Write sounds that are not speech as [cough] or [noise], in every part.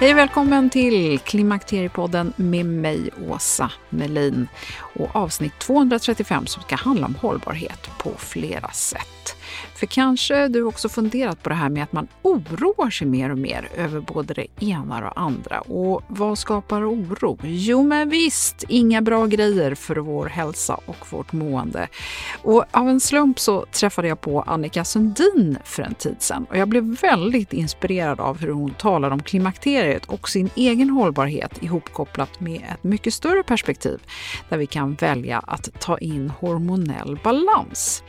Hej och välkommen till Klimakteriepodden med mig, Åsa Melin. Och avsnitt 235 som ska handla om hållbarhet på flera sätt. För kanske du också funderat på det här med att man oroar sig mer och mer över både det ena och det andra. Och vad skapar oro? Jo men visst, inga bra grejer för vår hälsa och vårt mående. Och av en slump så träffade jag på Annika Sundin för en tid sedan och jag blev väldigt inspirerad av hur hon talade om klimakteriet och sin egen hållbarhet ihopkopplat med ett mycket större perspektiv där vi kan välja att ta in hormonell balans.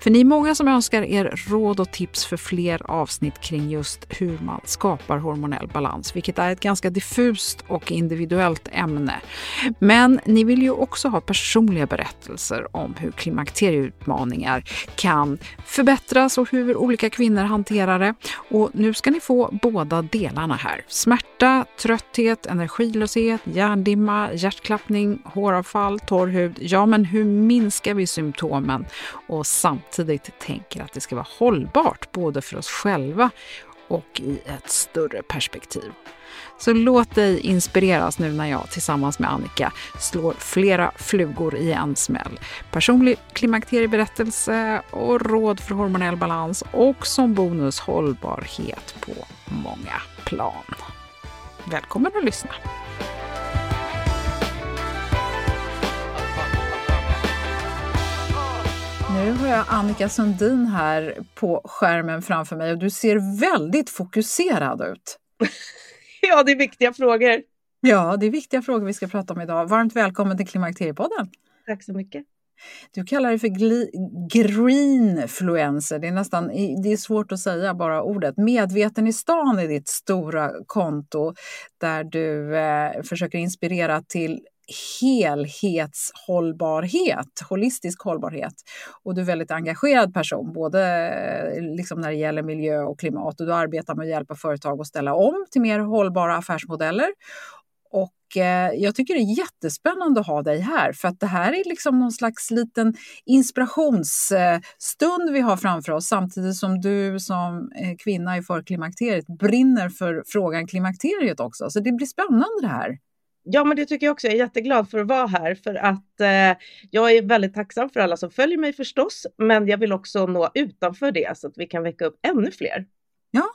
För ni är många som önskar er råd och tips för fler avsnitt kring just hur man skapar hormonell balans, vilket är ett ganska diffust och individuellt ämne. Men ni vill ju också ha personliga berättelser om hur klimakterieutmaningar kan förbättras och hur olika kvinnor hanterar det. Och nu ska ni få båda delarna här. Smärta, trötthet, energilöshet, hjärndimma, hjärtklappning, håravfall, torr hud. Ja, men hur minskar vi symptomen och samtidigt tänker att det ska vara hållbart både för oss själva och i ett större perspektiv. Så låt dig inspireras nu när jag tillsammans med Annika slår flera flugor i en smäll. Personlig klimakterieberättelse och råd för hormonell balans och som bonus hållbarhet på många plan. Välkommen att lyssna! Nu har jag Annika Sundin här på skärmen framför mig och du ser väldigt fokuserad ut. [laughs] Ja, det är viktiga frågor. Ja, det är viktiga frågor vi ska prata om idag. Varmt välkommen till Klimakteriepodden. Tack så mycket. Du kallar det för greenfluencer. Det är nästan det är svårt att säga bara ordet. Medveten i stan är ditt stora konto där du eh, försöker inspirera till helhetshållbarhet, holistisk hållbarhet. Och du är väldigt engagerad person, både eh, liksom när det gäller miljö och klimat. Och du arbetar med att hjälpa företag att ställa om till mer hållbara affärsmodeller. Och eh, jag tycker det är jättespännande att ha dig här, för att det här är liksom någon slags liten inspirationsstund vi har framför oss, samtidigt som du som eh, kvinna i förklimakteriet brinner för frågan klimakteriet också. Så det blir spännande det här. Ja, men det tycker jag också. Jag är jätteglad för att vara här för att eh, jag är väldigt tacksam för alla som följer mig förstås, men jag vill också nå utanför det så att vi kan väcka upp ännu fler. Ja,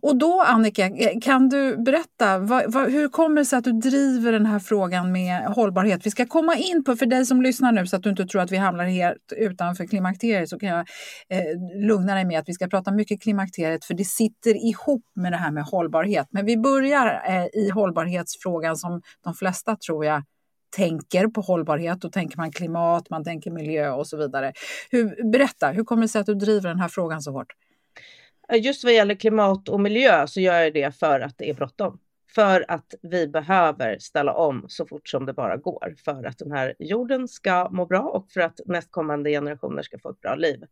och då Annika, eh, kan du berätta, vad, vad, hur kommer det sig att du driver den här frågan med hållbarhet? Vi ska komma in på, för dig som lyssnar nu så att du inte tror att vi hamnar helt utanför klimakteriet så kan jag eh, lugna dig med att vi ska prata mycket klimakteriet för det sitter ihop med det här med hållbarhet. Men vi börjar eh, i hållbarhetsfrågan som de flesta tror jag tänker på hållbarhet. Då tänker man klimat, man tänker miljö och så vidare. Hur, berätta, hur kommer det sig att du driver den här frågan så hårt? Just vad gäller klimat och miljö så gör jag det för att det är bråttom för att vi behöver ställa om så fort som det bara går för att den här jorden ska må bra och för att nästkommande generationer ska få ett bra liv.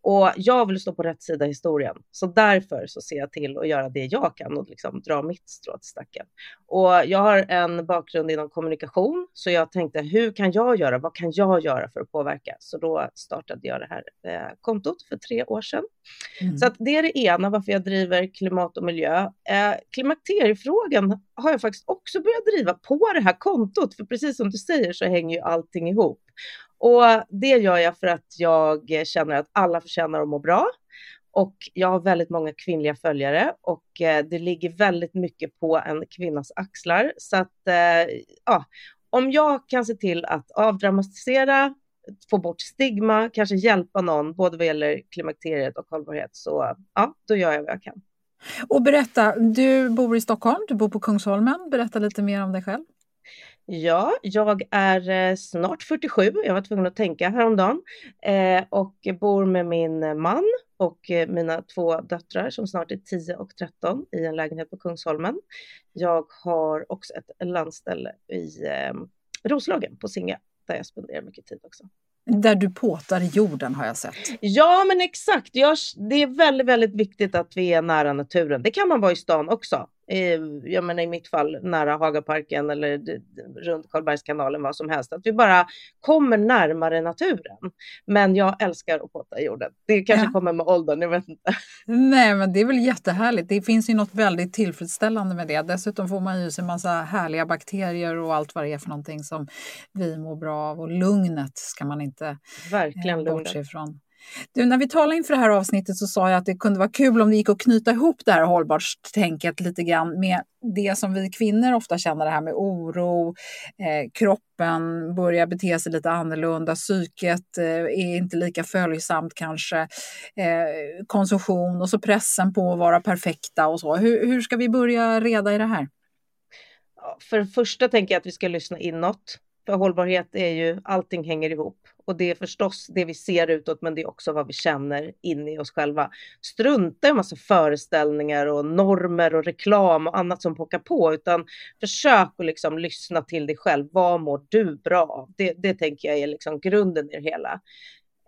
Och jag vill stå på rätt sida i historien, så därför så ser jag till att göra det jag kan och liksom dra mitt strå till stacken. Och jag har en bakgrund inom kommunikation, så jag tänkte hur kan jag göra? Vad kan jag göra för att påverka? Så då startade jag det här eh, kontot för tre år sedan. Mm. Så att det är det ena, varför jag driver klimat och miljö. Eh, klimakteriefrågan har jag faktiskt också börjat driva på det här kontot, för precis som du säger så hänger ju allting ihop. Och det gör jag för att jag känner att alla förtjänar att må bra. Och jag har väldigt många kvinnliga följare och eh, det ligger väldigt mycket på en kvinnas axlar. Så att eh, ja, om jag kan se till att avdramatisera, få bort stigma, kanske hjälpa någon, både vad gäller klimakteriet och hållbarhet, så ja, då gör jag vad jag kan. Och berätta, du bor i Stockholm, du bor på Kungsholmen. Berätta lite mer om dig själv. Ja, jag är eh, snart 47. Jag var tvungen att tänka häromdagen eh, och bor med min man och eh, mina två döttrar som snart är 10 och 13 i en lägenhet på Kungsholmen. Jag har också ett landställe i eh, Roslagen på Singa där jag spenderar mycket tid också. Där du påtar jorden har jag sett. Ja, men exakt. det är väldigt, väldigt viktigt att vi är nära naturen. Det kan man vara i stan också jag menar i mitt fall nära Hagaparken eller runt Karlbergskanalen, vad som helst, att vi bara kommer närmare naturen. Men jag älskar att potta i jorden. Det kanske ja. kommer med åldern, jag vet inte. Nej, men det är väl jättehärligt. Det finns ju något väldigt tillfredsställande med det. Dessutom får man ju sig en massa härliga bakterier och allt vad det är för någonting som vi mår bra av. Och lugnet ska man inte Verkligen eh, bortse ifrån. Du, när vi talade inför det här avsnittet så sa jag att det kunde vara kul om det gick att knyta ihop det här hållbarhetstänket lite grann med det som vi kvinnor ofta känner, det här med oro, eh, kroppen börjar bete sig lite annorlunda, psyket eh, är inte lika följsamt kanske, eh, konsumtion och så pressen på att vara perfekta och så. Hur, hur ska vi börja reda i det här? För det första tänker jag att vi ska lyssna inåt. För hållbarhet är ju, allting hänger ihop. Och det är förstås det vi ser utåt, men det är också vad vi känner in i oss själva. Strunta i en massa föreställningar och normer och reklam och annat som pockar på, utan försök att liksom lyssna till dig själv. Vad mår du bra av? Det, det tänker jag är liksom grunden i det hela.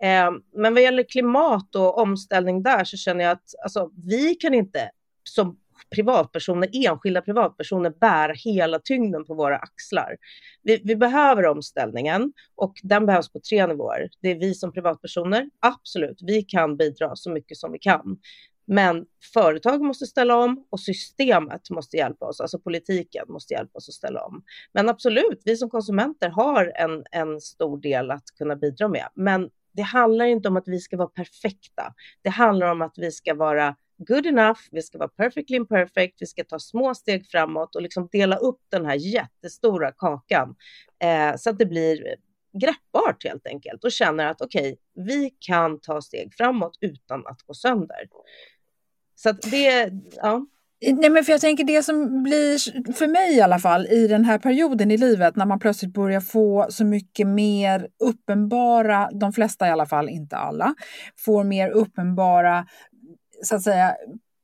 Eh, men vad gäller klimat och omställning där så känner jag att alltså, vi kan inte som privatpersoner, enskilda privatpersoner bära hela tyngden på våra axlar. Vi, vi, behöver omställningen och den behövs på tre nivåer. Det är vi som privatpersoner, absolut, vi kan bidra så mycket som vi kan. Men företag måste ställa om och systemet måste hjälpa oss, alltså politiken måste hjälpa oss att ställa om. Men absolut, vi som konsumenter har en, en stor del att kunna bidra med. Men det handlar inte om att vi ska vara perfekta. Det handlar om att vi ska vara good enough, vi ska vara perfectly imperfect, vi ska ta små steg framåt och liksom dela upp den här jättestora kakan eh, så att det blir greppbart helt enkelt och känner att okej, okay, vi kan ta steg framåt utan att gå sönder. Så att det, ja. Nej, men för jag tänker det som blir, för mig i alla fall, i den här perioden i livet när man plötsligt börjar få så mycket mer uppenbara, de flesta i alla fall, inte alla, får mer uppenbara så att säga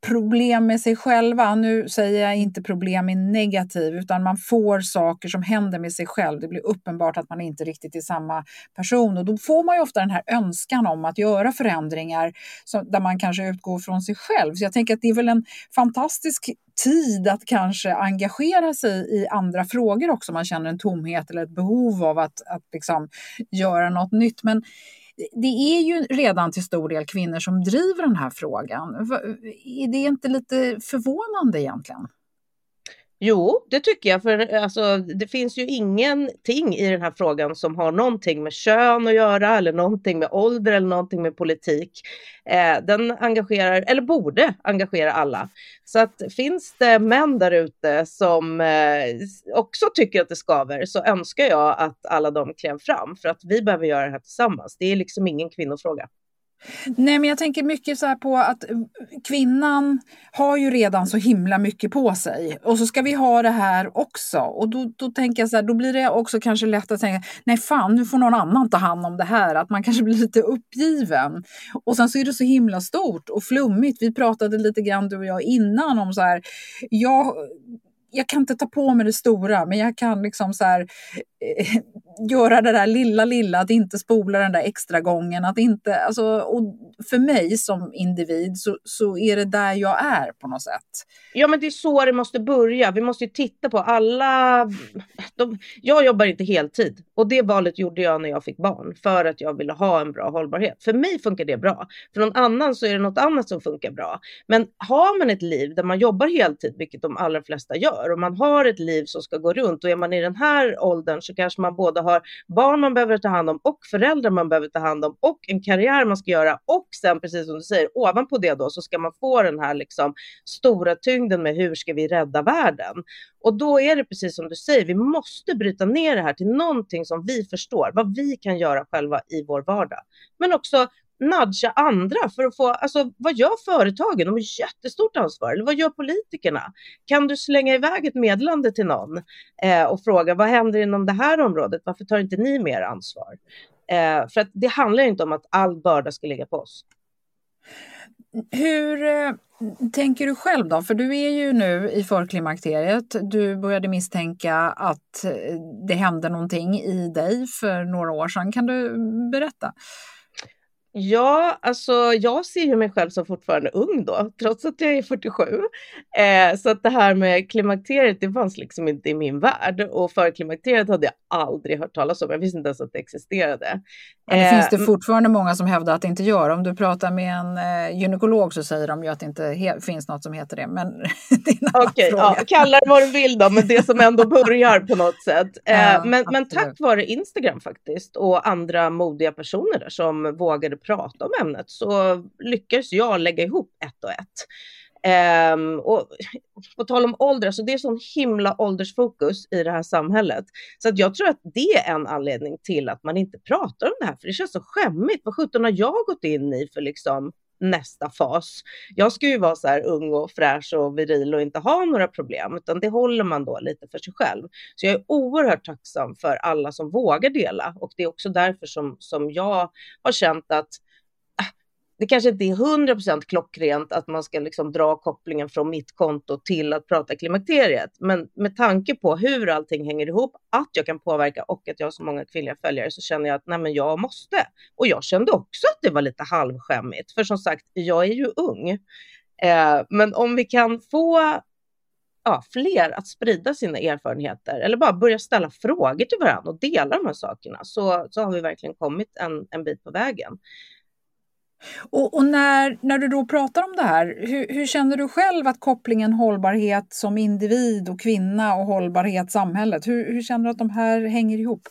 problem med sig själva. Nu säger jag inte problem i negativ, utan man får saker som händer med sig själv. Det blir uppenbart att man inte riktigt är samma person och då får man ju ofta den här önskan om att göra förändringar som, där man kanske utgår från sig själv. Så jag tänker att det är väl en fantastisk tid att kanske engagera sig i andra frågor också. Man känner en tomhet eller ett behov av att, att liksom göra något nytt. Men det är ju redan till stor del kvinnor som driver den här frågan. Är det inte lite förvånande egentligen? Jo, det tycker jag, för alltså, det finns ju ingenting i den här frågan som har någonting med kön att göra eller någonting med ålder eller någonting med politik. Eh, den engagerar, eller borde engagera alla. Så att finns det män där ute som eh, också tycker att det skaver så önskar jag att alla de klev fram för att vi behöver göra det här tillsammans. Det är liksom ingen kvinnofråga. Nej, men jag tänker mycket så här på att eh, kvinnan har ju redan så himla mycket på sig och så ska vi ha det här också. Och då, då tänker jag så här, då blir det också kanske lätt att tänka, nej fan, nu får någon annan ta hand om det här. Att man kanske blir lite uppgiven. Och sen så är det så himla stort och flummigt. Vi pratade lite grann du och jag innan om så här, jag jag kan inte ta på mig det stora, men jag kan liksom så här, Eh, [laughs] göra det där lilla, lilla, att inte spola den där extra gången. Att inte, alltså, och för mig som individ så, så är det där jag är på något sätt. Ja, men det är så det måste börja. Vi måste ju titta på alla. De, jag jobbar inte heltid och det valet gjorde jag när jag fick barn för att jag ville ha en bra hållbarhet. För mig funkar det bra. För någon annan så är det något annat som funkar bra. Men har man ett liv där man jobbar heltid, vilket de allra flesta gör, och man har ett liv som ska gå runt och är man i den här åldern så kanske man både har barn man behöver ta hand om och föräldrar man behöver ta hand om och en karriär man ska göra och sen precis som du säger ovanpå det då så ska man få den här liksom stora tyngden med hur ska vi rädda världen? Och då är det precis som du säger, vi måste bryta ner det här till någonting som vi förstår, vad vi kan göra själva i vår vardag. Men också nudga andra för att få, alltså vad gör företagen? De har jättestort ansvar. Eller vad gör politikerna? Kan du slänga iväg ett meddelande till någon eh, och fråga vad händer inom det här området? Varför tar inte ni mer ansvar? Eh, för att det handlar inte om att all börda ska ligga på oss. Hur eh, tänker du själv då? För du är ju nu i förklimakteriet. Du började misstänka att eh, det hände någonting i dig för några år sedan. Kan du berätta? Ja, alltså jag ser ju mig själv som fortfarande ung då, trots att jag är 47. Eh, så att det här med klimakteriet, det fanns liksom inte i min värld. Och förklimakteriet hade jag aldrig hört talas om. Jag visste inte ens att det existerade. Men det eh, finns det fortfarande många som hävdar att det inte gör. Om du pratar med en eh, gynekolog så säger de ju att det inte finns något som heter det. Men [laughs] det är en Okej, okay, ja, kalla det vad du vill då, men det som ändå börjar på något sätt. [laughs] Eh, ja, men, men tack vare Instagram faktiskt och andra modiga personer där som vågade prata om ämnet så lyckades jag lägga ihop ett och ett. Um, och på tal om ålder, så det är sån himla åldersfokus i det här samhället. Så att jag tror att det är en anledning till att man inte pratar om det här, för det känns så skämmigt. Vad sjutton har jag gått in i för liksom nästa fas? Jag ska ju vara så här ung och fräsch och viril och inte ha några problem, utan det håller man då lite för sig själv. Så jag är oerhört tacksam för alla som vågar dela och det är också därför som, som jag har känt att det kanske inte är 100% klockrent att man ska liksom dra kopplingen från mitt konto till att prata klimakteriet. Men med tanke på hur allting hänger ihop, att jag kan påverka och att jag har så många kvinnliga följare så känner jag att nej men jag måste. Och jag kände också att det var lite halvskämmigt, för som sagt, jag är ju ung. Eh, men om vi kan få ja, fler att sprida sina erfarenheter eller bara börja ställa frågor till varandra och dela de här sakerna så, så har vi verkligen kommit en, en bit på vägen. Och, och, när, när du då pratar om det här, hur, hur, känner du själv att kopplingen hållbarhet som individ och kvinna och hållbarhet samhället, hur, hur känner du att de här hänger ihop?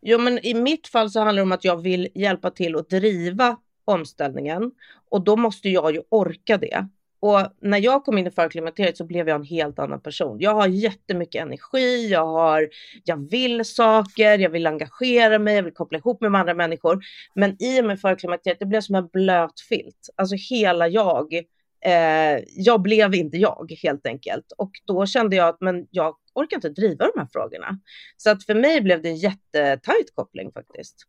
Jo, men i mitt fall så handlar det om att jag vill hjälpa till att driva omställningen och då måste jag ju orka det. Och när jag kom in i förklimakteriet så blev jag en helt annan person. Jag har jättemycket energi, jag, har, jag vill saker, jag vill engagera mig, jag vill koppla ihop mig med andra människor. Men i och med förklimakteriet, det blev som en blöt filt. Alltså hela jag, eh, jag blev inte jag helt enkelt. Och då kände jag att men jag orkar inte driva de här frågorna. Så att för mig blev det en jättetajt koppling faktiskt.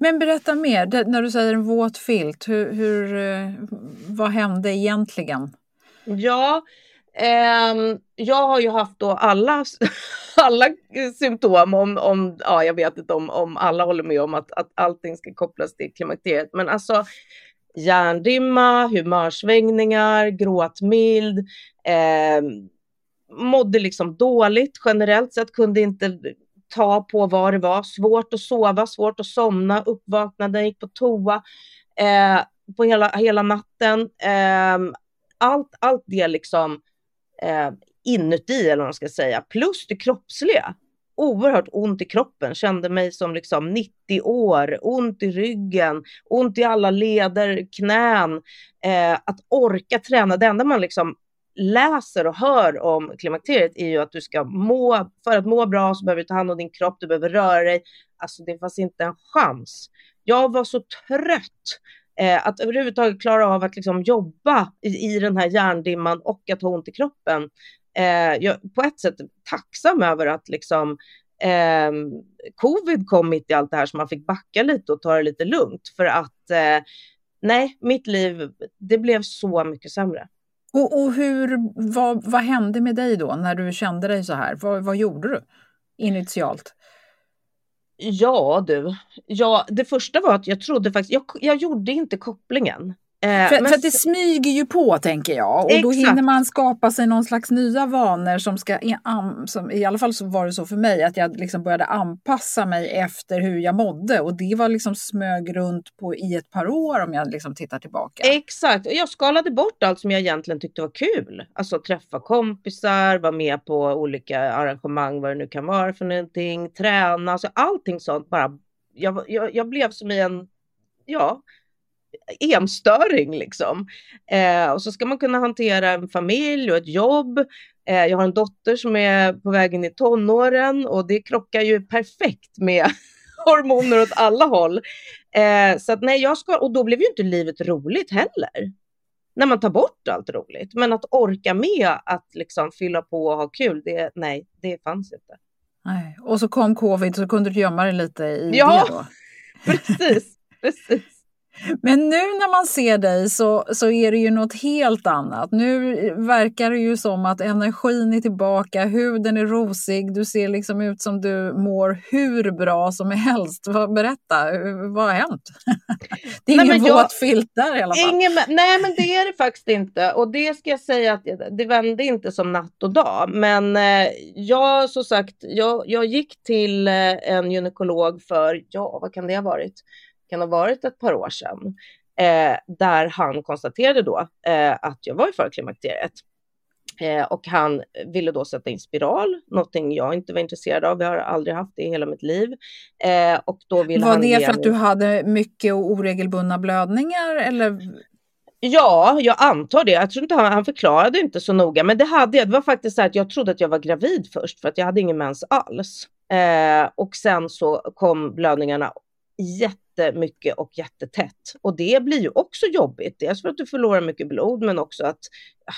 Men berätta mer, det, när du säger en våt filt, hur, hur, eh, vad hände egentligen? Ja, eh, jag har ju haft då alla, [laughs] alla symptom om, om, ja jag vet inte om, om alla håller med om att, att allting ska kopplas till klimakteriet, men alltså hjärndimma, humörsvängningar, gråtmild, eh, mådde liksom dåligt generellt sett, kunde inte ta på vad det var. Svårt att sova, svårt att somna, uppvaknade, gick på toa eh, på hela, hela natten. Eh, allt, allt det liksom eh, inuti, eller vad man ska säga, plus det kroppsliga. Oerhört ont i kroppen, kände mig som liksom 90 år, ont i ryggen, ont i alla leder, knän. Eh, att orka träna, det enda man liksom läser och hör om klimakteriet är ju att du ska må, för att må bra så behöver du ta hand om din kropp, du behöver röra dig. Alltså det fanns inte en chans Jag var så trött eh, att överhuvudtaget klara av att liksom jobba i, i den här hjärndimman och att ha ont i kroppen. Eh, jag på ett sätt tacksam över att liksom eh, covid kom mitt i allt det här så man fick backa lite och ta det lite lugnt för att eh, nej, mitt liv, det blev så mycket sämre. Och, och hur, vad, vad hände med dig då när du kände dig så här? Vad, vad gjorde du initialt? Ja du, ja, det första var att jag trodde faktiskt, jag, jag gjorde inte kopplingen. Eh, för, men... för, att det smyger ju på tänker jag och Exakt. då hinner man skapa sig någon slags nya vanor som ska, som, i alla fall så var det så för mig, att jag liksom började anpassa mig efter hur jag mådde och det var liksom smög runt på i ett par år om jag liksom tittar tillbaka. Exakt, jag skalade bort allt som jag egentligen tyckte var kul. Alltså träffa kompisar, vara med på olika arrangemang, vad det nu kan vara för någonting, träna, alltså allting sånt bara. Jag, jag, jag blev som i en, ja, enstöring liksom. Eh, och så ska man kunna hantera en familj och ett jobb. Eh, jag har en dotter som är på väg in i tonåren och det krockar ju perfekt med [laughs] hormoner åt alla håll. Eh, så att nej, jag ska, och då blev ju inte livet roligt heller. När man tar bort allt roligt. Men att orka med att liksom fylla på och ha kul, det, nej, det fanns inte. Nej. Och så kom covid så kunde du gömma dig lite i ja, det då? [laughs] precis. precis. Men nu när man ser dig så, så är det ju något helt annat. Nu verkar det ju som att energin är tillbaka, huden är rosig, du ser liksom ut som du mår hur bra som helst. Berätta, vad har hänt? Det är nej, ingen våt filt där i alla fall. Ingen, nej, men det är det faktiskt inte. Och det ska jag säga att det vände inte som natt och dag. Men eh, jag, som sagt, jag, jag gick till eh, en gynekolog för, ja, vad kan det ha varit? Kan ha varit ett par år sedan, eh, där han konstaterade då eh, att jag var i förklimakteriet. Eh, och han ville då sätta in spiral, någonting jag inte var intresserad av. Jag har aldrig haft det i hela mitt liv. Eh, och då ville var han det för att du hade mycket och oregelbundna blödningar eller? Ja, jag antar det. Jag tror inte han, han förklarade inte så noga, men det hade jag. Det var faktiskt så att jag trodde att jag var gravid först för att jag hade ingen mens alls. Eh, och sen så kom blödningarna jätte jättemycket och jättetätt. Och det blir ju också jobbigt. Dels för att du förlorar mycket blod, men också att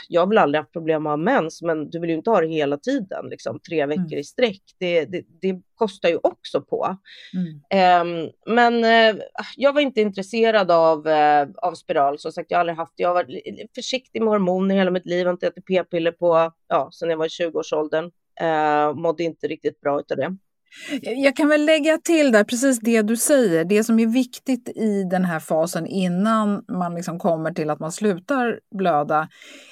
jag har väl aldrig haft problem med mens, men du vill ju inte ha det hela tiden, liksom tre veckor mm. i sträck. Det, det, det, kostar ju också på. Mm. Um, men uh, jag var inte intresserad av, uh, av spiral. Som sagt, jag har aldrig haft Jag har varit försiktig med hormoner hela mitt liv. Jag har inte ätit p-piller på, ja, sedan jag var i 20-årsåldern. Uh, mådde inte riktigt bra av det. Jag kan väl lägga till där precis det du säger. Det som är viktigt i den här fasen innan man liksom kommer till att man slutar blöda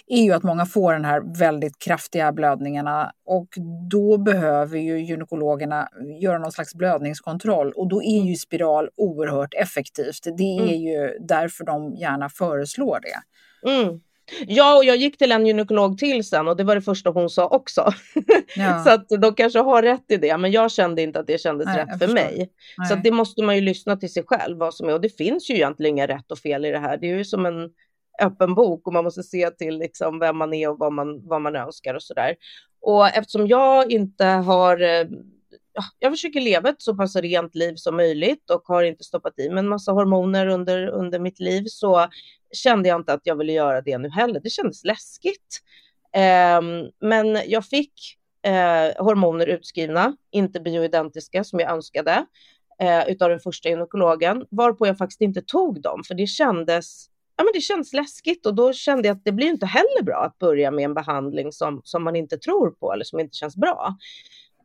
är ju att många får den här väldigt kraftiga blödningarna och då behöver ju gynekologerna göra någon slags blödningskontroll och då är ju spiral oerhört effektivt. Det är mm. ju därför de gärna föreslår det. Mm. Ja, och jag gick till en gynekolog till sen och det var det första hon sa också. [laughs] Ja. så att de kanske har rätt i det, men jag kände inte att det kändes Nej, rätt för mig. Nej. Så det måste man ju lyssna till sig själv vad som är och det finns ju egentligen inga rätt och fel i det här. Det är ju som en öppen bok och man måste se till liksom vem man är och vad man, vad man önskar och så där. Och eftersom jag inte har eh, jag försöker leva ett så pass rent liv som möjligt och har inte stoppat i mig en massa hormoner under, under mitt liv så kände jag inte att jag ville göra det nu heller. Det kändes läskigt. Eh, men jag fick eh, hormoner utskrivna, inte bioidentiska som jag önskade, eh, utav den första gynekologen, varpå jag faktiskt inte tog dem, för det kändes Ja, men det känns läskigt och då kände jag att det blir inte heller bra att börja med en behandling som, som man inte tror på eller som inte känns bra.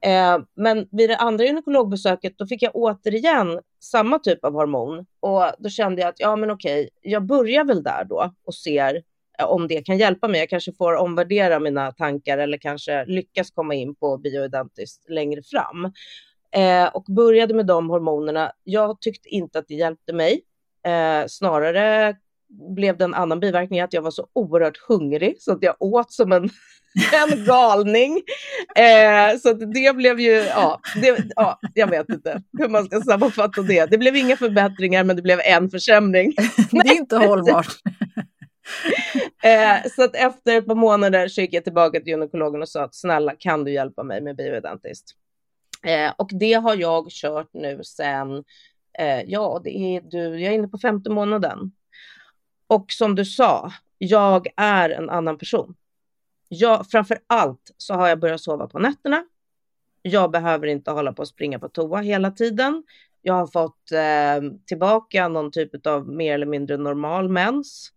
Eh, men vid det andra gynekologbesöket då fick jag återigen samma typ av hormon och då kände jag att ja men okej, jag börjar väl där då och ser eh, om det kan hjälpa mig. Jag kanske får omvärdera mina tankar eller kanske lyckas komma in på bioidentiskt längre fram. Eh, och började med de hormonerna. Jag tyckte inte att det hjälpte mig. Eh, snarare blev det en annan biverkning att jag var så oerhört hungrig så att jag åt som en [laughs] en galning. Eh, så det blev ju, ja, det, ja, jag vet inte hur man ska sammanfatta det. Det blev inga förbättringar men det blev en försämring. [laughs] det är inte hållbart. [laughs] eh, så att efter ett par månader så gick jag tillbaka till gynekologen och sa att snälla kan du hjälpa mig med bioidentiskt? Eh, och det har jag kört nu sedan Eh, ja, det är du, jag är inne på femte månaden. Och som du sa, jag är en annan person. Jag, framför allt så har jag börjat sova på nätterna. Jag behöver inte hålla på och springa på toa hela tiden. Jag har fått eh, tillbaka någon typ av mer eller mindre normal mens.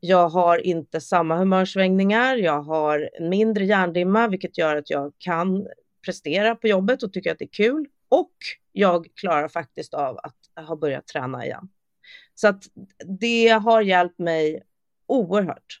Jag har inte samma humörsvängningar. Jag har mindre hjärndimma, vilket gör att jag kan prestera på jobbet och tycker att det är kul. Och jag klarar faktiskt av att ha börjat träna igen. Så att det har hjälpt mig oerhört.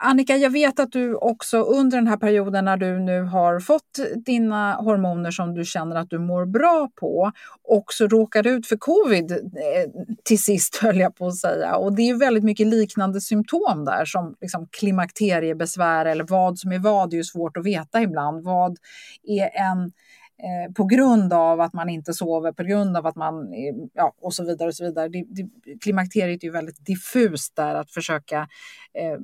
Annika, jag vet att du också under den här perioden när du nu har fått dina hormoner som du känner att du mår bra på, också råkade ut för covid eh, till sist [laughs] höll jag på att säga. Och det är väldigt mycket liknande symptom där som liksom klimakteriebesvär eller vad som är vad, det är ju svårt att veta ibland. Vad är en eh, på grund av att man inte sover, på grund av att man, eh, ja, och så vidare. och så vidare. Det, det, klimakteriet är ju väldigt diffust där att försöka eh,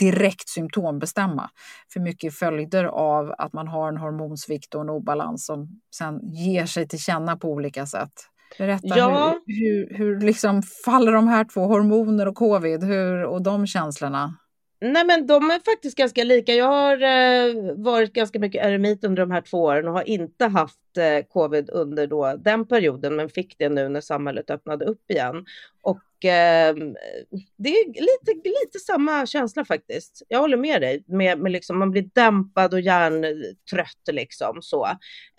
direkt symptombestämma. För mycket följder av att man har en hormonsvikt och en obalans som sen ger sig till känna på olika sätt. Berätta, ja. hur, hur, hur liksom faller de här två, hormoner och covid, hur, och de känslorna? Nej men de är faktiskt ganska lika. Jag har eh, varit ganska mycket eremit under de här två åren och har inte haft eh, covid under då den perioden men fick det nu när samhället öppnade upp igen. Och eh, det är lite, lite samma känsla faktiskt. Jag håller med dig. Med, med liksom, man blir dämpad och hjärntrött liksom så.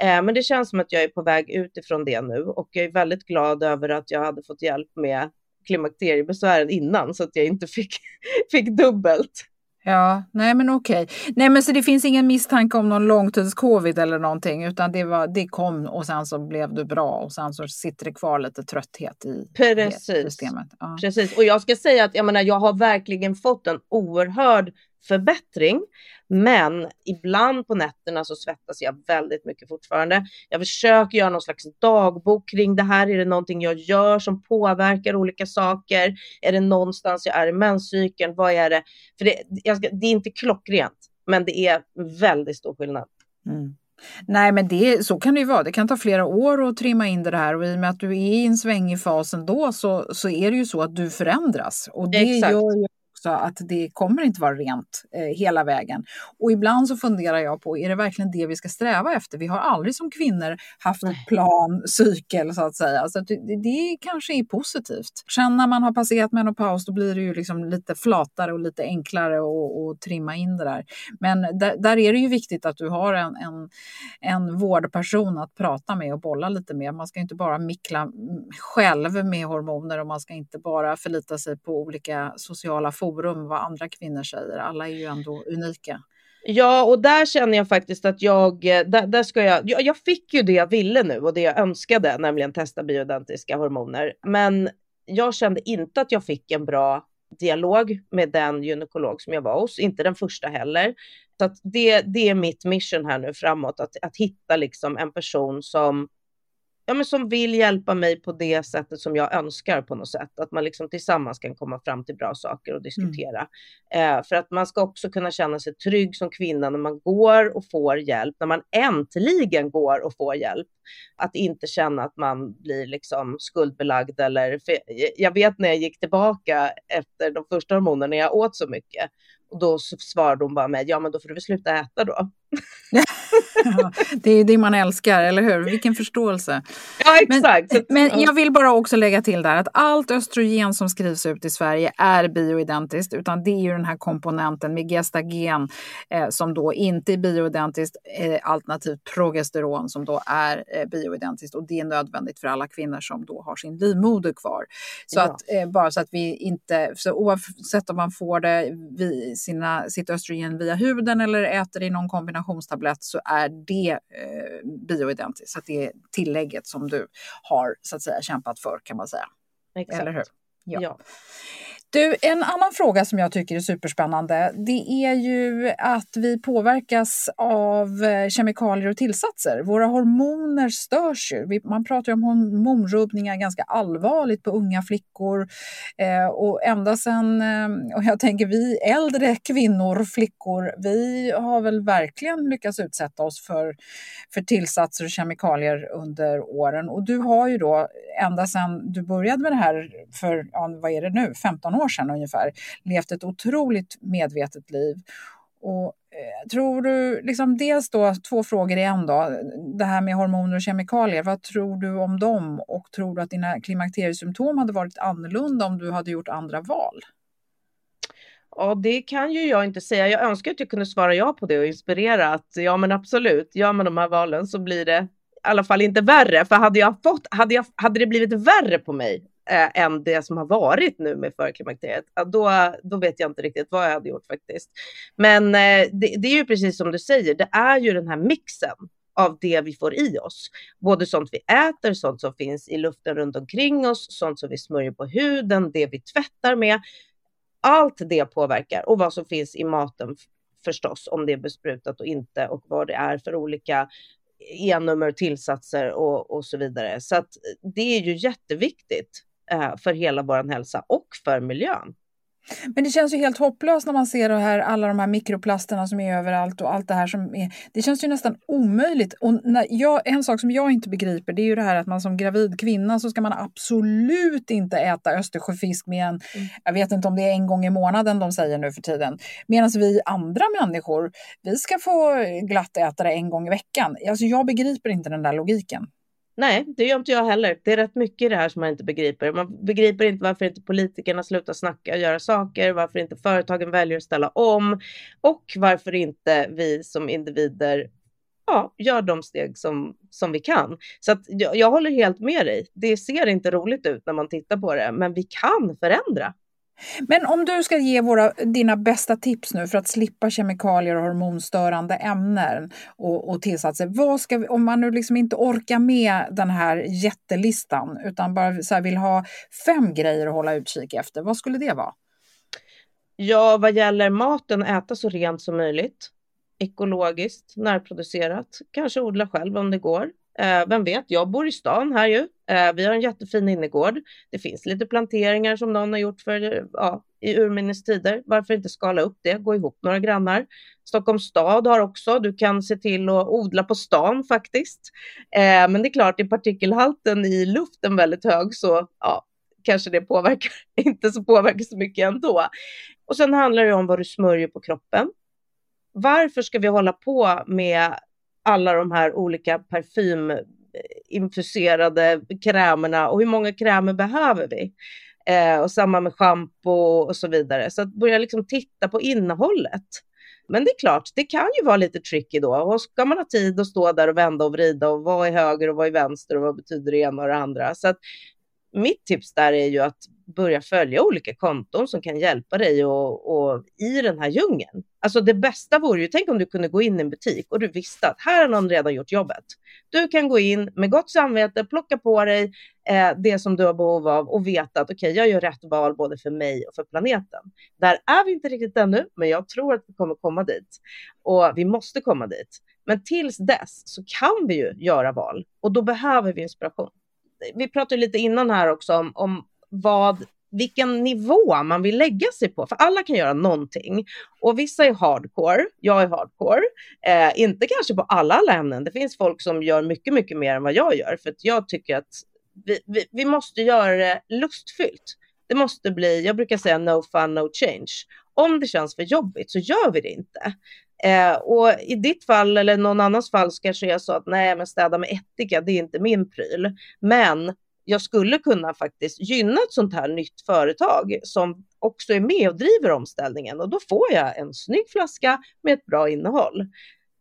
Eh, men det känns som att jag är på väg ut ifrån det nu och jag är väldigt glad över att jag hade fått hjälp med klimakteriebesvären innan så att jag inte fick, [laughs] fick dubbelt. Ja, nej men okej. Nej men så det finns ingen misstanke om någon långtidscovid eller någonting utan det, var, det kom och sen så blev du bra och sen så sitter det kvar lite trötthet i Precis. systemet. Ja. Precis, och jag ska säga att jag menar jag har verkligen fått en oerhörd förbättring. Men ibland på nätterna så svettas jag väldigt mycket fortfarande. Jag försöker göra någon slags dagbok kring det här. Är det någonting jag gör som påverkar olika saker? Är det någonstans jag är i menscykeln? Vad är det? För det, ska, det är inte klockrent, men det är väldigt stor skillnad. Mm. Nej, men det, så kan det ju vara. Det kan ta flera år att trimma in det här och i och med att du är i en svängig fas ändå så, så är det ju så att du förändras. Och det Exakt. gör ju också att det kommer inte vara rent eh, hela vägen. Och ibland så funderar jag på, är det verkligen det vi ska sträva efter? Vi har aldrig som kvinnor haft en plan cykel så att säga. Så att det, det kanske är positivt. Sen när man har passerat menopaus då blir det ju liksom lite flatare och lite enklare att trimma in det där. Men där, där, är det ju viktigt att du har en, en, en vårdperson att prata med och bolla lite med. Man ska inte bara mickla själv med hormoner och man ska inte bara förlita sig på olika sociala forum forum vad andra kvinnor säger. Alla är ju ändå unika. Ja, och där känner jag faktiskt att jag, eh, där, där ska jag, jag, jag fick ju det jag ville nu och det jag önskade, nämligen testa bioidentiska hormoner. Men jag kände inte att jag fick en bra dialog med den gynekolog som jag var hos, inte den första heller. Så att det, det är mitt mission här nu framåt, att, att hitta liksom en person som ja, men som vill hjälpa mig på det sättet som jag önskar på något sätt. Att man liksom tillsammans kan komma fram till bra saker och diskutera. Mm. Eh, för att man ska också kunna känna sig trygg som kvinna när man går och får hjälp, när man äntligen går och får hjälp. Att inte känna att man blir liksom skuldbelagd eller, jag vet när jag gick tillbaka efter de första hormonerna, när jag åt så mycket och då svarade hon bara med, ja men då får du väl sluta äta då. [laughs] det är det man älskar, eller hur? Vilken förståelse. Ja, exakt. Men, men, jag vill bara också lägga till där att allt östrogen som skrivs ut i Sverige är bioidentiskt, utan det är ju den här komponenten med gestagen eh, som då inte är bioidentiskt, eh, alternativt progesteron som då är eh, bioidentiskt och det är nödvändigt för alla kvinnor som då har sin livmoder kvar. Så ja. att eh, bara så att vi inte, så oavsett om man får det vid sina, sitt östrogen via huden eller äter i någon kombinationstablett så är det eh, bioidentiskt. Så det är tillägget som du har så att säga kämpat för kan man säga. Exakt. Eller hur? Ja. ja. Du, en annan fråga som jag tycker är superspännande det är ju att vi påverkas av eh, kemikalier och tillsatser. Våra hormoner störs ju. Man pratar om hormonrubbningar ganska allvarligt på unga flickor. Eh, och ända sen, eh, och jag tänker vi äldre kvinnor, flickor, vi har väl verkligen lyckats utsätta oss för, för tillsatser och kemikalier under åren. Och du har ju då ända sen du började med det här för, ja, vad är det nu, 15 år år sedan ungefär, levt ett otroligt medvetet liv. Och eh, Tror du, liksom dels då två frågor i en då, det här med hormoner och kemikalier, vad tror du om dem och tror du att dina klimakteriesymptom hade varit annorlunda om du hade gjort andra val? Ja, det kan ju jag inte säga. Jag önskar att jag kunde svara ja på det och inspirera att ja, men absolut, gör man de här valen så blir det i alla fall inte värre. För hade jag fått, hade, jag, hade det blivit värre på mig eh, än det som har varit nu med förklimakteriet, då, då vet jag inte riktigt vad jag hade gjort faktiskt. Men eh, det, det, är ju precis som du säger, det är ju den här mixen av det vi får i oss. Både sånt vi äter, sånt som finns i luften runt omkring oss, sånt som vi smörjer på huden, det vi tvättar med. Allt det påverkar och vad som finns i maten förstås, om det är besprutat och inte och vad det är för olika E-nummer, tillsatser och, och så vidare. Så att eh, det är ju jätteviktigt för hela vår hälsa och för miljön. Men det känns ju helt hopplöst när man ser det här, alla de här mikroplasterna som är överallt och allt det här som är... Det känns ju nästan omöjligt. Och när jag, en sak som jag inte begriper det är ju det här att man som gravid kvinna så ska man absolut inte äta Östersjöfisk med en... Mm. Jag vet inte om det är en gång i månaden de säger nu för tiden. Medan vi andra människor, vi ska få glatt äta det en gång i veckan. Alltså jag begriper inte den där logiken. Nej, det gör inte jag heller. Det är rätt mycket i det här som man inte begriper. Man begriper inte varför inte politikerna slutar snacka och göra saker, varför inte företagen väljer att ställa om och varför inte vi som individer ja, gör de steg som, som vi kan. Så att jag, jag håller helt med dig. Det ser inte roligt ut när man tittar på det, men vi kan förändra. Men om du ska ge våra, dina bästa tips nu för att slippa kemikalier och hormonstörande ämnen och, och tillsatser. Vad ska vi, om man nu liksom inte orkar med den här jättelistan utan bara så vill ha fem grejer att hålla utkik efter, vad skulle det vara? Ja, vad gäller maten, äta så rent som möjligt. Ekologiskt, närproducerat, kanske odla själv om det går. Eh, vem vet, jag bor i stan här ju. Eh, vi har en jättefin innergård. Det finns lite planteringar som någon har gjort för, ja, i urminnes tider. Varför inte skala upp det, gå ihop några grannar. Stockholms stad har också, du kan se till att odla på stan faktiskt. Eh, men det är klart, är partikelhalten i luften väldigt hög så ja, kanske det påverkar, [laughs] inte så påverkar så mycket ändå. Och sen handlar det om vad du smörjer på kroppen. Varför ska vi hålla på med alla de här olika parfyminfuserade krämerna och hur många krämer behöver vi? Eh, och samma med schampo och så vidare. Så att börja liksom titta på innehållet. Men det är klart, det kan ju vara lite tricky då. Och ska man ha tid att stå där och vända och vrida och vad är höger och vad är vänster och vad betyder det ena och det andra? Så att mitt tips där är ju att börja följa olika konton som kan hjälpa dig och, och, i den här djungeln. Alltså det bästa vore ju, tänk om du kunde gå in i en butik och du visste att här har någon redan gjort jobbet. Du kan gå in med gott samvete, plocka på dig eh, det som du har behov av och veta att okej, okay, jag gör rätt val både för mig och för planeten. Där är vi inte riktigt ännu, men jag tror att vi kommer komma dit och vi måste komma dit. Men tills dess så kan vi ju göra val och då behöver vi inspiration. Vi pratade lite innan här också om, om vad vilken nivå man vill lägga sig på. För alla kan göra någonting. Och vissa är hardcore, jag är hardcore. Eh, inte kanske på alla, alla ämnen. Det finns folk som gör mycket, mycket mer än vad jag gör. För att jag tycker att vi, vi, vi måste göra det lustfyllt. Det måste bli, jag brukar säga no fun, no change. Om det känns för jobbigt så gör vi det inte. Eh, och i ditt fall eller någon annans fall så kanske jag sa att nej, men städa med ättika, det är inte min pryl. Men jag skulle kunna faktiskt gynna ett sånt här nytt företag som också är med och driver omställningen och då får jag en snygg flaska med ett bra innehåll.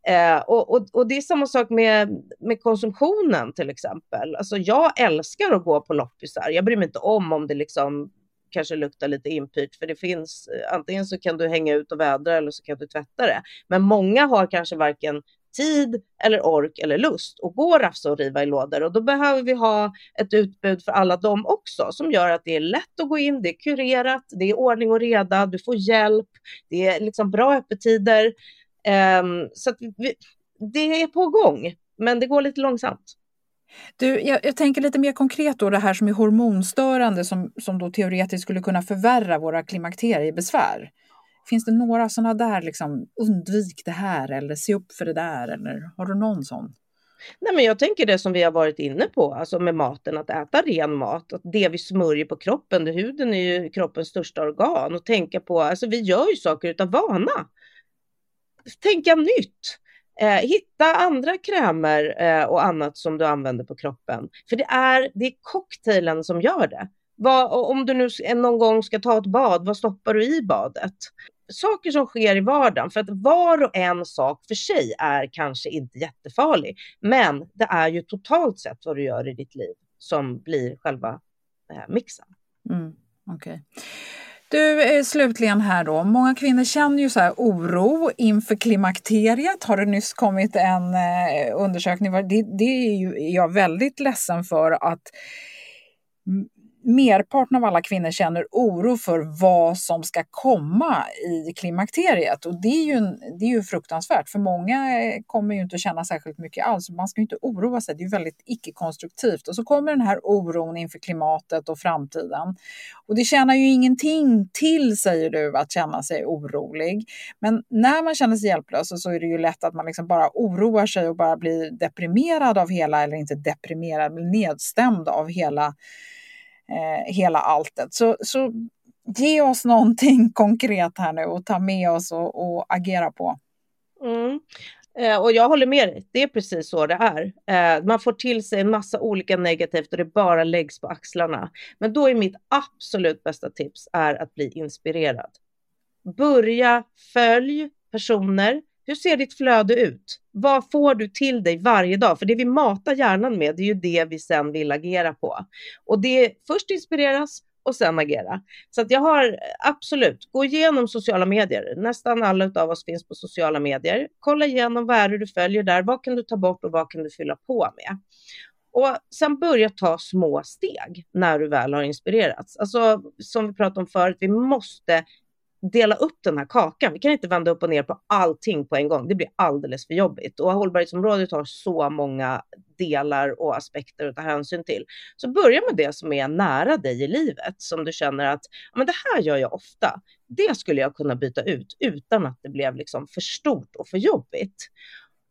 Eh, och, och, och, det är samma sak med, med konsumtionen till exempel. Alltså jag älskar att gå på loppisar. Jag bryr mig inte om om det liksom kanske luktar lite impyrt för det finns eh, antingen så kan du hänga ut och vädra eller så kan du tvätta det. Men många har kanske varken tid eller ork eller lust och gå och rafsa och riva i lådor och då behöver vi ha ett utbud för alla dem också som gör att det är lätt att gå in, det är kurerat, det är ordning och reda, du får hjälp, det är liksom bra öppettider. Um, så att vi, det är på gång, men det går lite långsamt. Du, jag, jag, tänker lite mer konkret då det här som är hormonstörande som, som då teoretiskt skulle kunna förvärra våra klimakteriebesvär. Finns det några sådana där, liksom, undvik det här eller se upp för det där eller har du någon sån? Nej, men jag tänker det som vi har varit inne på, alltså med maten, att äta ren mat, att det vi smörjer på kroppen, huden är ju kroppens största organ och tänka på, alltså vi gör ju saker utav vana. Tänka nytt. Eh, hitta andra krämer eh, och annat som du använder på kroppen. För det är, det är cocktailen som gör det. Vad, om du nu någon gång ska ta ett bad, vad stoppar du i badet? Saker som sker i vardagen, för att var och en sak för sig är kanske inte jättefarlig, men det är ju totalt sett vad du gör i ditt liv som blir själva eh, mixen. Mm, okay. Du, eh, slutligen här då. Många kvinnor känner ju så här oro inför klimakteriet. Har det nyss kommit en eh, undersökning? Det, det är ju, jag väldigt ledsen för att merparten av alla kvinnor känner oro för vad som ska komma i klimakteriet. Och det är ju, det är ju fruktansvärt, för många kommer ju inte att känna särskilt mycket alls. Man ska ju inte oroa sig, det är väldigt icke-konstruktivt. Och så kommer den här oron inför klimatet och framtiden. Och det tjänar ju ingenting till, säger du, att känna sig orolig. Men när man känner sig hjälplös så är det ju lätt att man liksom bara oroar sig och bara blir deprimerad av hela, eller inte deprimerad, men nedstämd av hela eh, hela alltet. Så, så ge oss någonting [laughs] konkret här nu och ta med oss och, och agera på. Mm. Eh, och jag håller med dig, det är precis så det är. Eh, man får till sig en massa olika negativt och det bara läggs på axlarna. Men då är mitt absolut bästa tips är att bli inspirerad. Börja följ personer. Hur ser ditt flöde ut? Vad får du till dig varje dag? För det vi matar hjärnan med, det är ju det vi sen vill agera på. Och det är först inspireras och sen agera. Så att jag har absolut, gå igenom sociala medier. Nästan alla av oss finns på sociala medier. Kolla igenom vad är det du följer där? Vad kan du ta bort och vad kan du fylla på med? Och sen börja ta små steg när du väl har inspirerats. Alltså som vi pratade om förut, vi måste dela upp den här kakan. Vi kan inte vända upp och ner på allting på en gång. Det blir alldeles för jobbigt. Och hållbarhetsområdet har så många delar och aspekter att ta hänsyn till. Så börja med det som är nära dig i livet, som du känner att men det här gör jag ofta. Det skulle jag kunna byta ut utan att det blev liksom för stort och för jobbigt.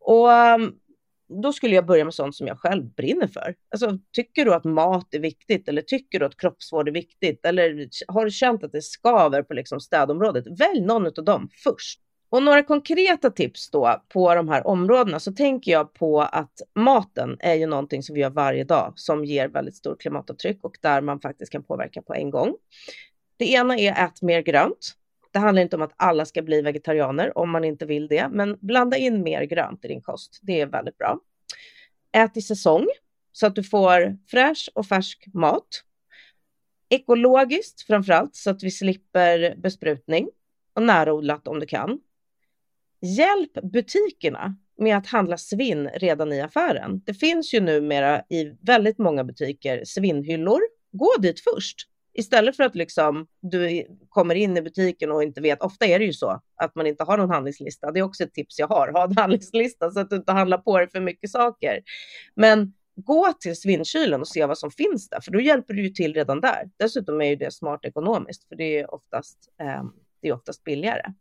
Och um, då skulle jag börja med sånt som jag själv brinner för. Alltså, tycker du att mat är viktigt eller tycker du att kroppsvård är viktigt eller har du känt att det skaver på liksom städområdet? Välj någon av dem först. Och några konkreta tips då på de här områdena så tänker jag på att maten är ju någonting som vi gör varje dag som ger väldigt stort klimatavtryck och där man faktiskt kan påverka på en gång. Det ena är ät mer grönt. Det handlar inte om att alla ska bli vegetarianer om man inte vill det, men blanda in mer grönt i din kost. Det är väldigt bra. Ät i säsong så att du får fräsch och färsk mat. Ekologiskt framför allt så att vi slipper besprutning och närodlat om du kan. Hjälp butikerna med att handla svinn redan i affären. Det finns ju numera i väldigt många butiker svinnhyllor. Gå dit först Istället för att liksom, du kommer in i butiken och inte vet, ofta är det ju så att man inte har någon handlingslista. Det är också ett tips jag har, ha en [laughs] handlingslista så att du inte handlar på dig för mycket saker. Men gå till svinkylen och se vad som finns där, för då hjälper du ju till redan där. Dessutom är ju det smart ekonomiskt, för det är oftast, eh, det är oftast billigare.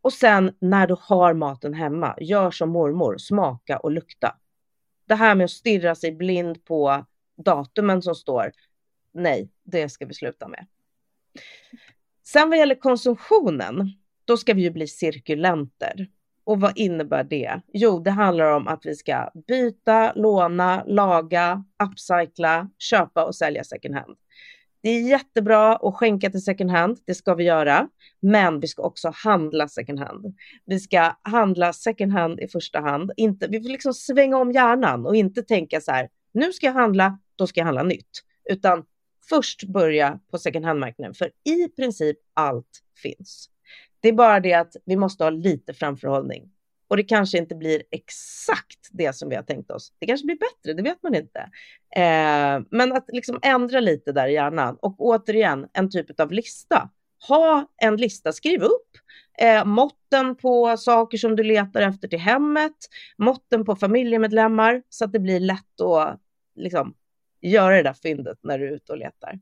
Och sen när du har maten hemma, gör som mormor, smaka och lukta. Det här med att stirra sig blind på datumen som står, nej, det ska vi sluta med. Sen vad gäller konsumtionen, då ska vi ju bli cirkulenter. Och vad innebär det? Jo, det handlar om att vi ska byta, låna, laga, upcycla, köpa och sälja second hand. Det är jättebra att skänka till second hand, det ska vi göra, men vi ska också handla second hand. Vi ska handla second hand i första hand. Inte, vi får liksom svänga om hjärnan och inte tänka så här, nu ska jag handla, då ska jag handla nytt, utan först börja på second hand-marknaden, för i princip allt finns. Det är bara det att vi måste ha lite framförhållning. Och det kanske inte blir exakt det som vi har tänkt oss. Det kanske blir bättre, det vet man inte. Eh, men att liksom ändra lite där i hjärnan. Och återigen, en typ av lista. Ha en lista, skriv upp eh, måtten på saker som du letar efter till hemmet, måtten på familjemedlemmar, så att det blir lätt att liksom, göra det där fyndet när du är ute och letar.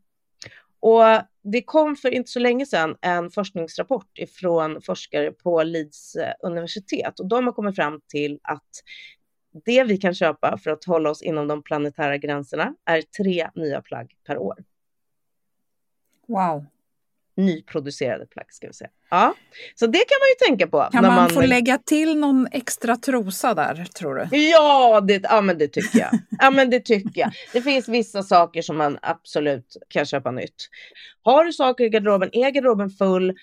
Och det kom för inte så länge sedan en forskningsrapport ifrån forskare på Leeds eh, universitet och de har kommit fram till att det vi kan köpa för att hålla oss inom de planetära gränserna är tre nya plagg per år. Wow nyproducerade plagg ska vi säga. Ja, så det kan man ju tänka på. Kan man, man få lägga till någon extra trosa där tror du? Ja, det, ja men det tycker jag. ja, men det tycker jag. Det finns vissa saker som man absolut kan köpa nytt. Har du saker i garderoben, är garderoben full,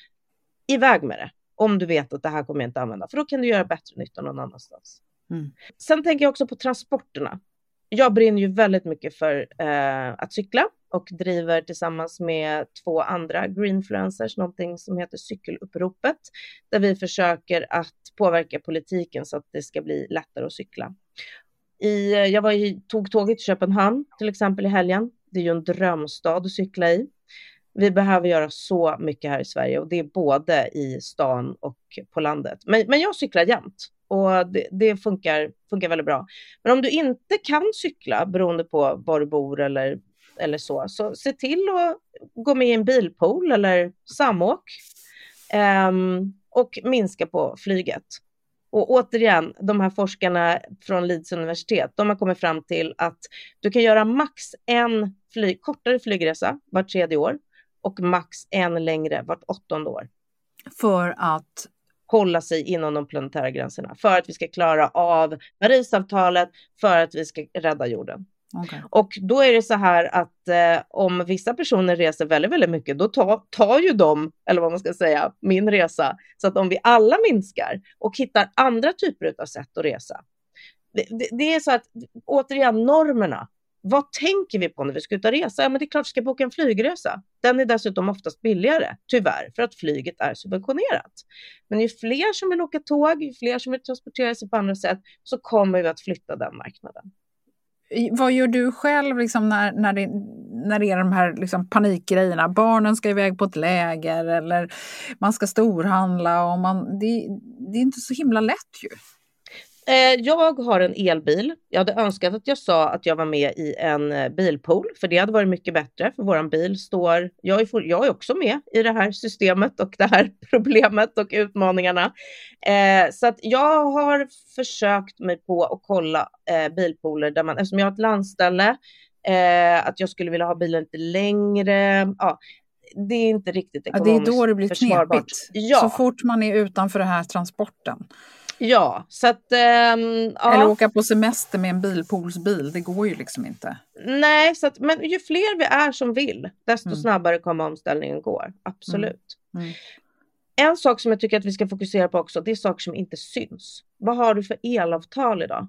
iväg med det. Om du vet att det här kommer jag inte använda, för då kan du göra bättre nytta någon annanstans. Mm. Sen tänker jag också på transporterna. Jag brinner ju väldigt mycket för eh, att cykla och driver tillsammans med två andra greenfluencers någonting som heter Cykeluppropet, där vi försöker att påverka politiken så att det ska bli lättare att cykla. I, eh, jag var i, tog tåget till Köpenhamn till exempel i helgen. Det är ju en drömstad att cykla i. Vi behöver göra så mycket här i Sverige och det är både i stan och på landet. Men, men jag cyklar jämt och det, det, funkar, funkar väldigt bra. Men om du inte kan cykla beroende på var du bor eller eller så, så se till att gå med i en bilpool eller samåk um, och minska på flyget. Och återigen, de här forskarna från Leeds universitet, de har kommit fram till att du kan göra max en flyg, kortare flygresa vart tredje år och max en längre vart åttonde år. För att? Hålla sig inom de planetära gränserna, för att vi ska klara av Parisavtalet, för att vi ska rädda jorden. Okay. Och då är det så här att eh, om vissa personer reser väldigt, väldigt mycket, då tar, tar ju de, eller vad man ska säga, min resa. Så att om vi alla minskar och hittar andra typer av sätt att resa. Det, det, det, är så att, återigen, normerna. Vad tänker vi på när vi ska ut och resa? Ja, men det är klart vi ska boka en flygresa. Den är dessutom oftast billigare, tyvärr, för att flyget är subventionerat. Men ju fler som vill åka tåg, ju fler som vill transportera sig på andra sätt, så kommer vi att flytta den marknaden. Vad gör du själv liksom när, när, det, när det är de här liksom panikgrejerna? Barnen ska iväg på ett läger eller man ska storhandla. Och man, det, det är inte så himla lätt ju. Eh, jag har en elbil. Jag hade önskat att jag sa att jag var med i en eh, bilpool, för det hade varit mycket bättre. För våran bil står, jag är, jag är också med i det här systemet och det här [laughs] problemet och utmaningarna. Eh, så att jag har försökt mig på att kolla bilpooler där man, eftersom jag har ett landställe, att jag skulle vilja ha bilen lite längre. Ja, det är inte riktigt ekonomiskt ja, Det är då det blir knepigt. Ja. Så fort man är utanför den här transporten. Ja, så att... Ähm, ja. Eller åka på semester med en bilpoolsbil, det går ju liksom inte. Nej, så att, men ju fler vi är som vill, desto mm. snabbare kommer omställningen gå. Absolut. Mm. Mm. En sak som jag tycker att vi ska fokusera på också, det är saker som inte syns. Vad har du för elavtal idag?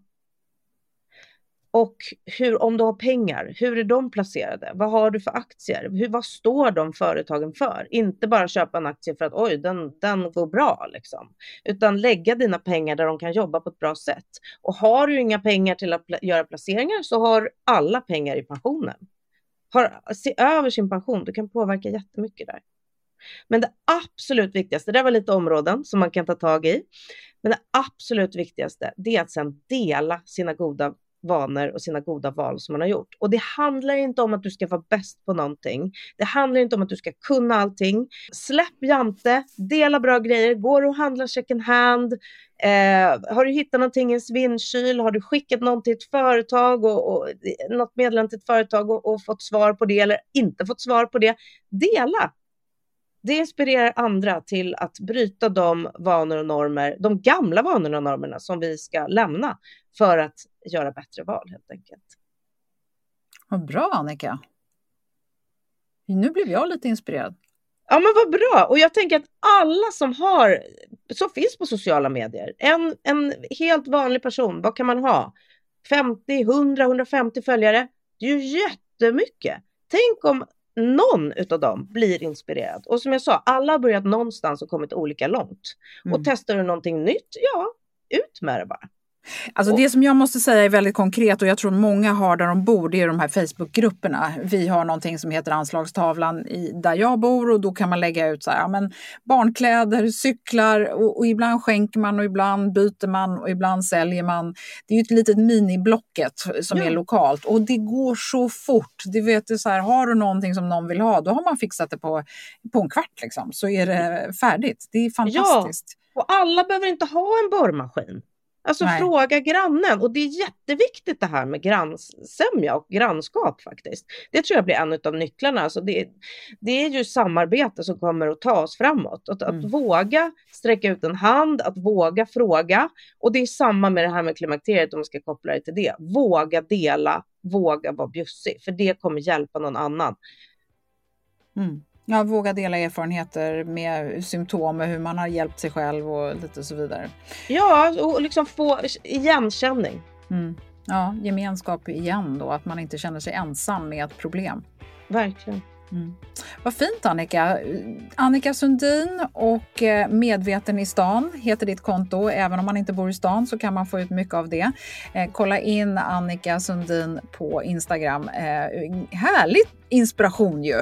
Och hur, om du har pengar, hur är de placerade? Vad har du för aktier? Hur, vad står de företagen för? Inte bara köpa en aktie för att oj, den, den går bra, liksom. utan lägga dina pengar där de kan jobba på ett bra sätt. Och har du inga pengar till att göra placeringar så har alla pengar i pensionen. har, se över sin pension. Du kan påverka jättemycket där. Men det absolut viktigaste, det var lite områden som man kan ta tag i. Men det absolut viktigaste, det är att sedan dela sina goda vanor och sina goda val som man har gjort. Och det handlar inte om att du ska vara bäst på någonting. Det handlar inte om att du ska kunna allting. Släpp jante, dela bra grejer, går och handlar second hand. Eh, har du hittat någonting i en svinkyl? Har du skickat någon till ett företag och, och eh, något meddelande till ett företag och, och fått svar på det eller inte fått svar på det? Dela! Det inspirerar andra till att bryta de vanor och normer, de gamla vanorna och normerna som vi ska lämna för att göra bättre val helt enkelt. Vad bra Annika. Nu blev jag lite inspirerad. Ja men vad bra! Och jag tänker att alla som har, som finns på sociala medier, en, en helt vanlig person, vad kan man ha? 50, 100, 150 följare? Det är ju jättemycket. Tänk om någon utav dem blir inspirerad. Och som jag sa, alla har börjat någonstans och kommit olika långt. Mm. Och testar du någonting nytt, ja, ut med det bara. Alltså det som jag måste säga är väldigt konkret och jag tror många har där de bor, det är de här Facebookgrupperna. Vi har någonting som heter Anslagstavlan i, där jag bor och då kan man lägga ut så här, ja, men barnkläder, cyklar och, och, ibland skänker man och ibland byter man och ibland säljer man. Det är ju ett litet miniblocket som ja. är lokalt och det går så fort. Det vet du, så här, har du någonting som någon vill ha, då har man fixat det på, på en kvart liksom, så är det färdigt. Det är fantastiskt. Ja, och alla behöver inte ha en borrmaskin. Alltså Nej. fråga grannen och det är jätteviktigt det här med grannsämja och grannskap faktiskt. Det tror jag blir en av nycklarna. Alltså det, det är ju samarbete som kommer att ta oss framåt. Att, mm. att våga sträcka ut en hand, att våga fråga. Och det är samma med det här med klimakteriet om man ska koppla det till det. Våga dela, våga vara bjussig, för det kommer hjälpa någon annan. Mm. Ja, våga dela erfarenheter med symptom och hur man har hjälpt sig själv och lite så vidare. Ja, och liksom få igenkänning. Mm. Ja, gemenskap igen då, att man inte känner sig ensam med ett problem. Verkligen. Mm. Vad fint Annika! Annika Sundin och eh, Medveten i stan heter ditt konto. Även om man inte bor i stan så kan man få ut mycket av det. Eh, kolla in Annika Sundin på Instagram. Eh, härlig inspiration ju!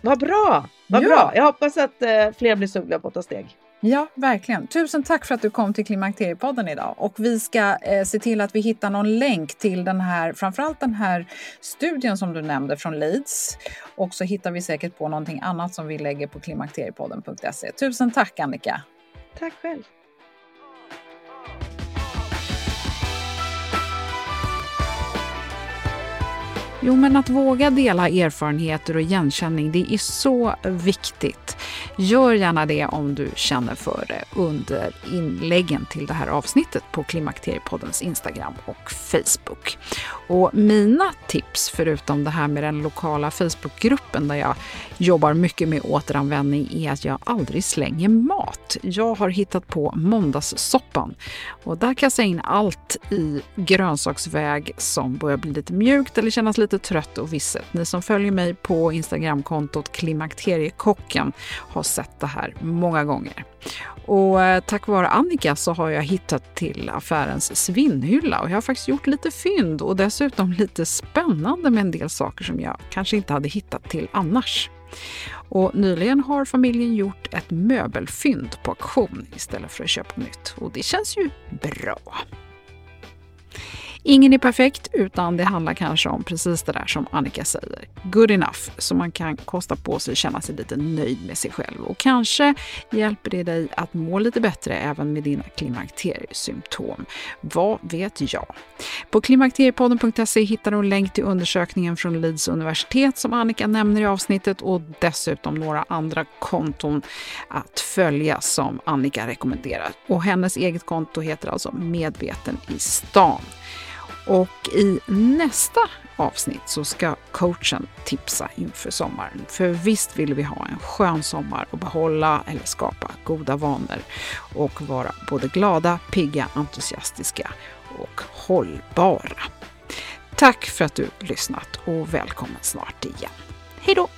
Vad bra! Vad ja. bra! Jag hoppas att eh, fler blir sugna på att ta steg. Ja, verkligen. Tusen tack för att du kom till Klimakteriepodden idag. Och vi ska eh, se till att vi hittar någon länk till den här, framförallt den här studien som du nämnde från Leeds. Och så hittar vi säkert på någonting annat som vi lägger på klimakteriepodden.se. Tusen tack Annika! Tack själv! Jo, men att våga dela erfarenheter och igenkänning, det är så viktigt. Gör gärna det om du känner för det under inläggen till det här avsnittet på Klimakteriepoddens Instagram och Facebook. Och mina tips, förutom det här med den lokala Facebookgruppen där jag jobbar mycket med återanvändning, är att jag aldrig slänger mat. Jag har hittat på måndagssoppan och där kastar jag in allt i grönsaksväg som börjar bli lite mjukt eller kännas lite trött och visset. Ni som följer mig på Instagramkontot Klimakteriekocken har sett det här många gånger. Och eh, tack vare Annika så har jag hittat till affärens svinnhylla och jag har faktiskt gjort lite fynd och dessutom lite spännande med en del saker som jag kanske inte hade hittat till annars. Och nyligen har familjen gjort ett möbelfynd på auktion istället för att köpa nytt och det känns ju bra. Ingen är perfekt, utan det handlar kanske om precis det där som Annika säger. Good enough, så man kan kosta på sig att känna sig lite nöjd med sig själv. Och kanske hjälper det dig att må lite bättre även med dina klimakteriesymptom. Vad vet jag? På klimakteriepodden.se hittar du en länk till undersökningen från Leeds universitet som Annika nämner i avsnittet och dessutom några andra konton att följa som Annika rekommenderar. Och hennes eget konto heter alltså Medveten i stan. Och i nästa avsnitt så ska coachen tipsa inför sommaren. För visst vill vi ha en skön sommar och behålla eller skapa goda vanor och vara både glada, pigga, entusiastiska och hållbara. Tack för att du lyssnat och välkommen snart igen. Hej då!